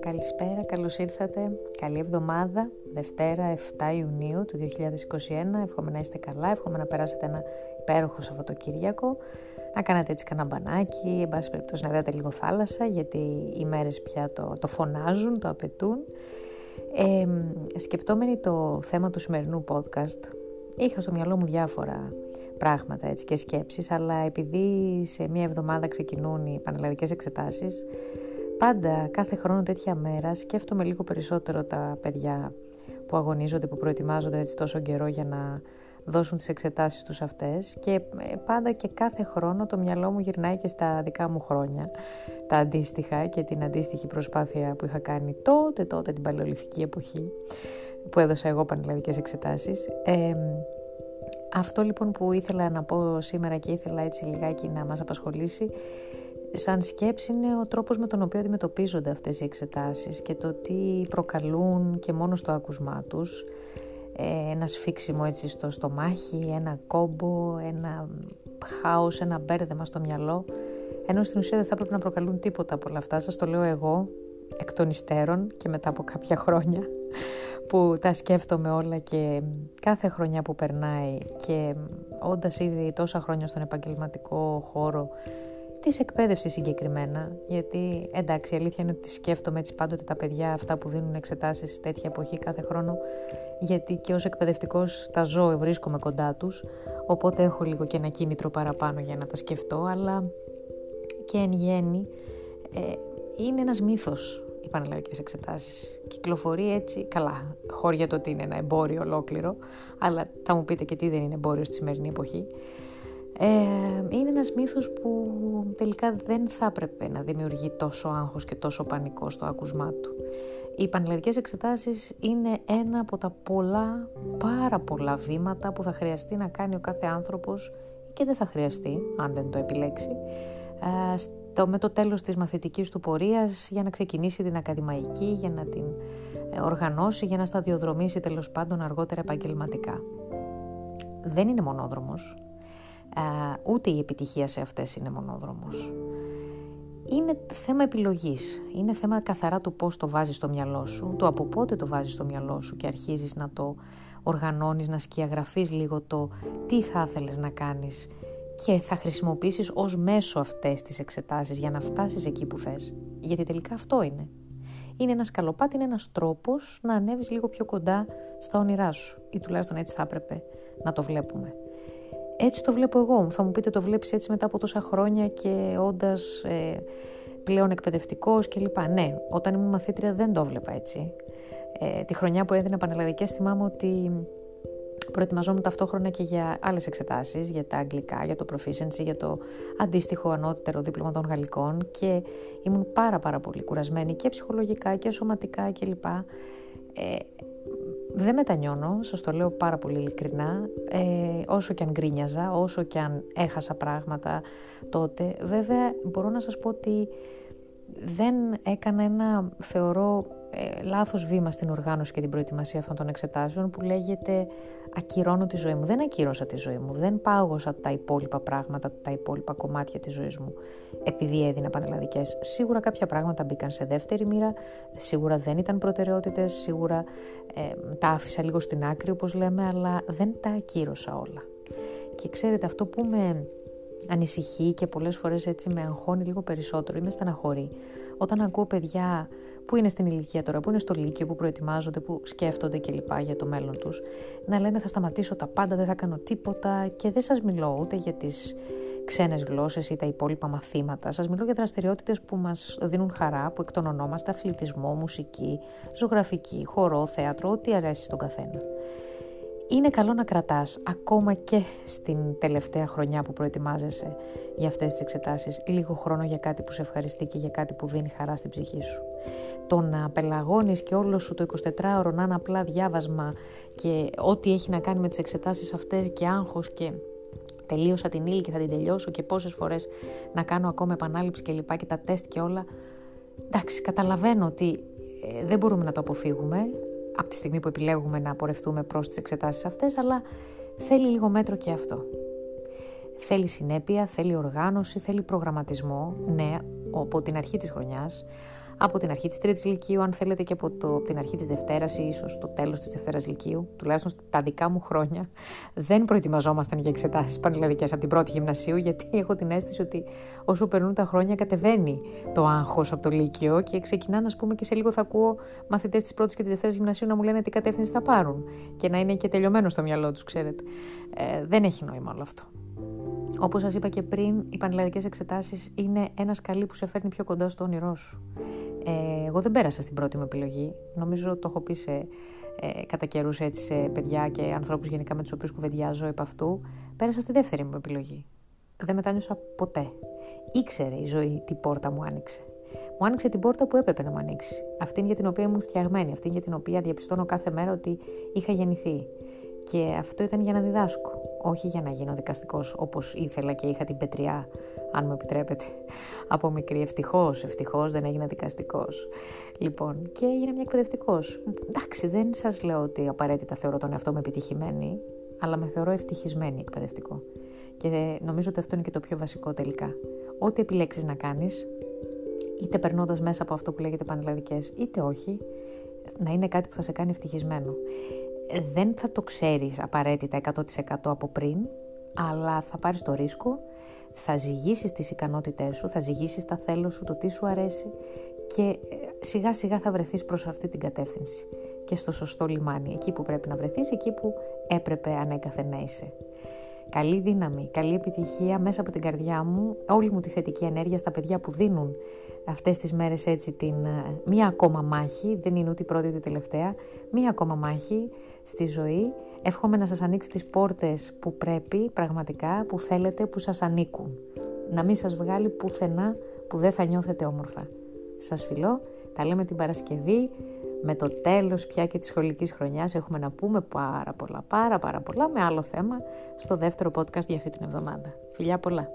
Καλησπέρα, καλώς ήρθατε. Καλή εβδομάδα, Δευτέρα 7 Ιουνίου του 2021. Εύχομαι να είστε καλά, εύχομαι να περάσετε ένα υπέροχο Σαββατοκύριακο. Να κάνετε έτσι κανένα μπανάκι, εν πάση περιπτώσει να δείτε λίγο θάλασσα, γιατί οι μέρες πια το, το φωνάζουν, το απαιτούν. Ε, σκεπτόμενοι το θέμα του σημερινού podcast, είχα στο μυαλό μου διάφορα πράγματα έτσι, και σκέψεις, αλλά επειδή σε μία εβδομάδα ξεκινούν οι πανελλαδικές εξετάσεις, πάντα κάθε χρόνο τέτοια μέρα σκέφτομαι λίγο περισσότερο τα παιδιά που αγωνίζονται, που προετοιμάζονται έτσι τόσο καιρό για να δώσουν τις εξετάσεις τους αυτές και ε, πάντα και κάθε χρόνο το μυαλό μου γυρνάει και στα δικά μου χρόνια τα αντίστοιχα και την αντίστοιχη προσπάθεια που είχα κάνει τότε, τότε την παλαιολιθική εποχή που έδωσα εγώ πανελλαδικές εξετάσεις. Ε, αυτό λοιπόν που ήθελα να πω σήμερα και ήθελα έτσι λιγάκι να μας απασχολήσει σαν σκέψη είναι ο τρόπος με τον οποίο αντιμετωπίζονται αυτές οι εξετάσεις και το τι προκαλούν και μόνο στο άκουσμά τους ε, ένα σφίξιμο έτσι στο στομάχι, ένα κόμπο, ένα χάος, ένα μπέρδεμα στο μυαλό ενώ στην ουσία δεν θα πρέπει να προκαλούν τίποτα από όλα αυτά. Σας το λέω εγώ εκ των υστέρων και μετά από κάποια χρόνια που τα σκέφτομαι όλα και κάθε χρονιά που περνάει και όντας ήδη τόσα χρόνια στον επαγγελματικό χώρο της εκπαίδευσης συγκεκριμένα, γιατί εντάξει, η αλήθεια είναι ότι σκέφτομαι έτσι πάντοτε τα παιδιά αυτά που δίνουν εξετάσεις τέτοια εποχή κάθε χρόνο, γιατί και ως εκπαιδευτικός τα ζω, βρίσκομαι κοντά τους, οπότε έχω λίγο και ένα κίνητρο παραπάνω για να τα σκεφτώ, αλλά και εν γέννη ε, είναι ένας μύθος οι πανελλαδικές εξετάσεις. Κυκλοφορεί έτσι, καλά, χώρια το ότι είναι ένα εμπόριο ολόκληρο, αλλά θα μου πείτε και τι δεν είναι εμπόριο στη σημερινή εποχή. Ε, είναι ένας μύθος που τελικά δεν θα έπρεπε να δημιουργεί τόσο άγχος και τόσο πανικό στο άκουσμά του. Οι πανελλαδικές εξετάσεις είναι ένα από τα πολλά, πάρα πολλά βήματα που θα χρειαστεί να κάνει ο κάθε άνθρωπος και δεν θα χρειαστεί, αν δεν το επιλέξει, ε, στο, με το τέλος της μαθητικής του πορείας για να ξεκινήσει την ακαδημαϊκή, για να την ε, οργανώσει, για να σταδιοδρομήσει τέλος πάντων αργότερα επαγγελματικά. Δεν είναι μονόδρομος, ούτε η επιτυχία σε αυτές είναι μονόδρομος. Είναι θέμα επιλογής, είναι θέμα καθαρά του πώς το βάζεις στο μυαλό σου, το από πότε το βάζεις στο μυαλό σου και αρχίζεις να το οργανώνεις, να σκιαγραφείς λίγο το τι θα ήθελες να κάνεις και θα χρησιμοποιήσεις ως μέσο αυτές τις εξετάσεις για να φτάσεις εκεί που θες. Γιατί τελικά αυτό είναι. Είναι ένα σκαλοπάτι, είναι ένας τρόπος να ανέβεις λίγο πιο κοντά στα όνειρά σου ή τουλάχιστον έτσι θα έπρεπε να το βλέπουμε. Έτσι το βλέπω εγώ. Θα μου πείτε το βλέπεις έτσι μετά από τόσα χρόνια και όντας ε, πλέον εκπαιδευτικός κλπ. Ναι, όταν ήμουν μαθήτρια δεν το βλέπα έτσι. Ε, τη χρονιά που έδινα πανελλαδικές θυμάμαι ότι προετοιμαζόμουν ταυτόχρονα και για άλλες εξετάσεις, για τα αγγλικά, για το proficiency, για το αντίστοιχο ανώτερο δίπλωμα των γαλλικών και ήμουν πάρα πάρα πολύ κουρασμένη και ψυχολογικά και σωματικά κλπ. Ε, δεν μετανιώνω, σας το λέω πάρα πολύ ειλικρινά, ε, όσο και αν γκρίνιαζα, όσο και αν έχασα πράγματα τότε. Βέβαια μπορώ να σας πω ότι δεν έκανα ένα, θεωρώ, ε, λάθος βήμα στην οργάνωση και την προετοιμασία αυτών των εξετάσεων που λέγεται ακυρώνω τη ζωή μου. Δεν ακύρωσα τη ζωή μου, δεν πάγωσα τα υπόλοιπα πράγματα, τα υπόλοιπα κομμάτια της ζωής μου επειδή έδινα πανελλαδικές. Σίγουρα κάποια πράγματα μπήκαν σε δεύτερη μοίρα, σίγουρα δεν ήταν προτεραιότητες, σίγουρα ε, τα άφησα λίγο στην άκρη όπως λέμε, αλλά δεν τα ακύρωσα όλα. Και ξέρετε αυτό που με ανησυχεί και πολλές φορές έτσι με αγχώνει λίγο περισσότερο ή με στεναχωρεί όταν ακούω παιδιά που είναι στην ηλικία τώρα, που είναι στο λύκειο, που προετοιμάζονται, που σκέφτονται κλπ. για το μέλλον τους, να λένε θα σταματήσω τα πάντα, δεν θα κάνω τίποτα και δεν σας μιλώ ούτε για τις ξένες γλώσσες ή τα υπόλοιπα μαθήματα. Σας μιλώ για δραστηριότητες που μας δίνουν χαρά, που εκτονωνόμαστε, αθλητισμό, μουσική, ζωγραφική, χορό, θέατρο, ό,τι αρέσει στον καθένα είναι καλό να κρατάς ακόμα και στην τελευταία χρονιά που προετοιμάζεσαι για αυτές τις εξετάσεις λίγο χρόνο για κάτι που σε ευχαριστεί και για κάτι που δίνει χαρά στην ψυχή σου. Το να πελαγώνεις και όλο σου το 24ωρο να είναι απλά διάβασμα και ό,τι έχει να κάνει με τις εξετάσεις αυτές και άγχος και τελείωσα την ύλη και θα την τελειώσω και πόσες φορές να κάνω ακόμα επανάληψη και λοιπά και τα τεστ και όλα. Εντάξει, καταλαβαίνω ότι ε, δεν μπορούμε να το αποφύγουμε, από τη στιγμή που επιλέγουμε να πορευτούμε προς τις εξετάσεις αυτές, αλλά θέλει λίγο μέτρο και αυτό. Θέλει συνέπεια, θέλει οργάνωση, θέλει προγραμματισμό, ναι, από την αρχή της χρονιάς, από την αρχή της τρίτης ηλικίου, αν θέλετε και από, το, από την αρχή της Δευτέρας ή ίσως το τέλος της Δευτέρας ηλικίου, τουλάχιστον στα δικά μου χρόνια, δεν προετοιμαζόμασταν για εξετάσεις πανελλαδικές από την πρώτη γυμνασίου, γιατί έχω την αίσθηση ότι όσο περνούν τα χρόνια κατεβαίνει το άγχος από το Λύκειο και ξεκινά να πούμε και σε λίγο θα ακούω μαθητές της πρώτης και της Δευτέρας γυμνασίου να μου λένε τι κατεύθυνση θα πάρουν και να είναι και τελειωμένο στο μυαλό τους, ξέρετε. Ε, δεν έχει νόημα όλο αυτό. Όπως σας είπα και πριν, οι πανελλαδικές εξετάσεις είναι ένας σκαλί που σε φέρνει πιο κοντά στο όνειρό σου. Ε, εγώ δεν πέρασα στην πρώτη μου επιλογή. Νομίζω το έχω πει σε, ε, κατά καιρούς έτσι σε παιδιά και ανθρώπους γενικά με τους οποίους κουβεντιάζω επ' αυτού. Πέρασα στη δεύτερη μου επιλογή. Δεν μετάνιωσα ποτέ. Ήξερε η ζωή τι πόρτα μου άνοιξε. Μου άνοιξε την πόρτα που έπρεπε να μου ανοίξει. Αυτήν για την οποία ήμουν φτιαγμένη, αυτήν για την οποία διαπιστώνω κάθε μέρα ότι είχα γεννηθεί. Και αυτό ήταν για να διδάσκω, όχι για να γίνω δικαστικός όπως ήθελα και είχα την πετριά, αν μου επιτρέπετε, από μικρή. Ευτυχώς, ευτυχώς δεν έγινα δικαστικός. Λοιπόν, και έγινα μια εκπαιδευτικός. Εντάξει, δεν σας λέω ότι απαραίτητα θεωρώ τον εαυτό μου επιτυχημένη, αλλά με θεωρώ ευτυχισμένη εκπαιδευτικό. Και νομίζω ότι αυτό είναι και το πιο βασικό τελικά. Ό,τι επιλέξεις να κάνεις, είτε περνώντας μέσα από αυτό που λέγεται πανελλαδικές, είτε όχι, να είναι κάτι που θα σε κάνει ευτυχισμένο δεν θα το ξέρεις απαραίτητα 100% από πριν, αλλά θα πάρεις το ρίσκο, θα ζυγίσεις τις ικανότητές σου, θα ζυγίσεις τα θέλω σου, το τι σου αρέσει και ε, σιγά σιγά θα βρεθείς προς αυτή την κατεύθυνση και στο σωστό λιμάνι, εκεί που πρέπει να βρεθείς, εκεί που έπρεπε ανέκαθεν να είσαι. Καλή δύναμη, καλή επιτυχία μέσα από την καρδιά μου, όλη μου τη θετική ενέργεια στα παιδιά που δίνουν αυτές τις μέρες έτσι την ε, μία ακόμα μάχη, δεν είναι ούτε η πρώτη ούτε η τελευταία, μία ακόμα μάχη στη ζωή. Εύχομαι να σας ανοίξει τις πόρτες που πρέπει πραγματικά, που θέλετε, που σας ανήκουν. Να μην σας βγάλει πουθενά που δεν θα νιώθετε όμορφα. Σας φιλώ, τα λέμε την Παρασκευή, με το τέλος πια και της σχολικής χρονιάς έχουμε να πούμε πάρα πολλά, πάρα πάρα πολλά με άλλο θέμα στο δεύτερο podcast για αυτή την εβδομάδα. Φιλιά πολλά!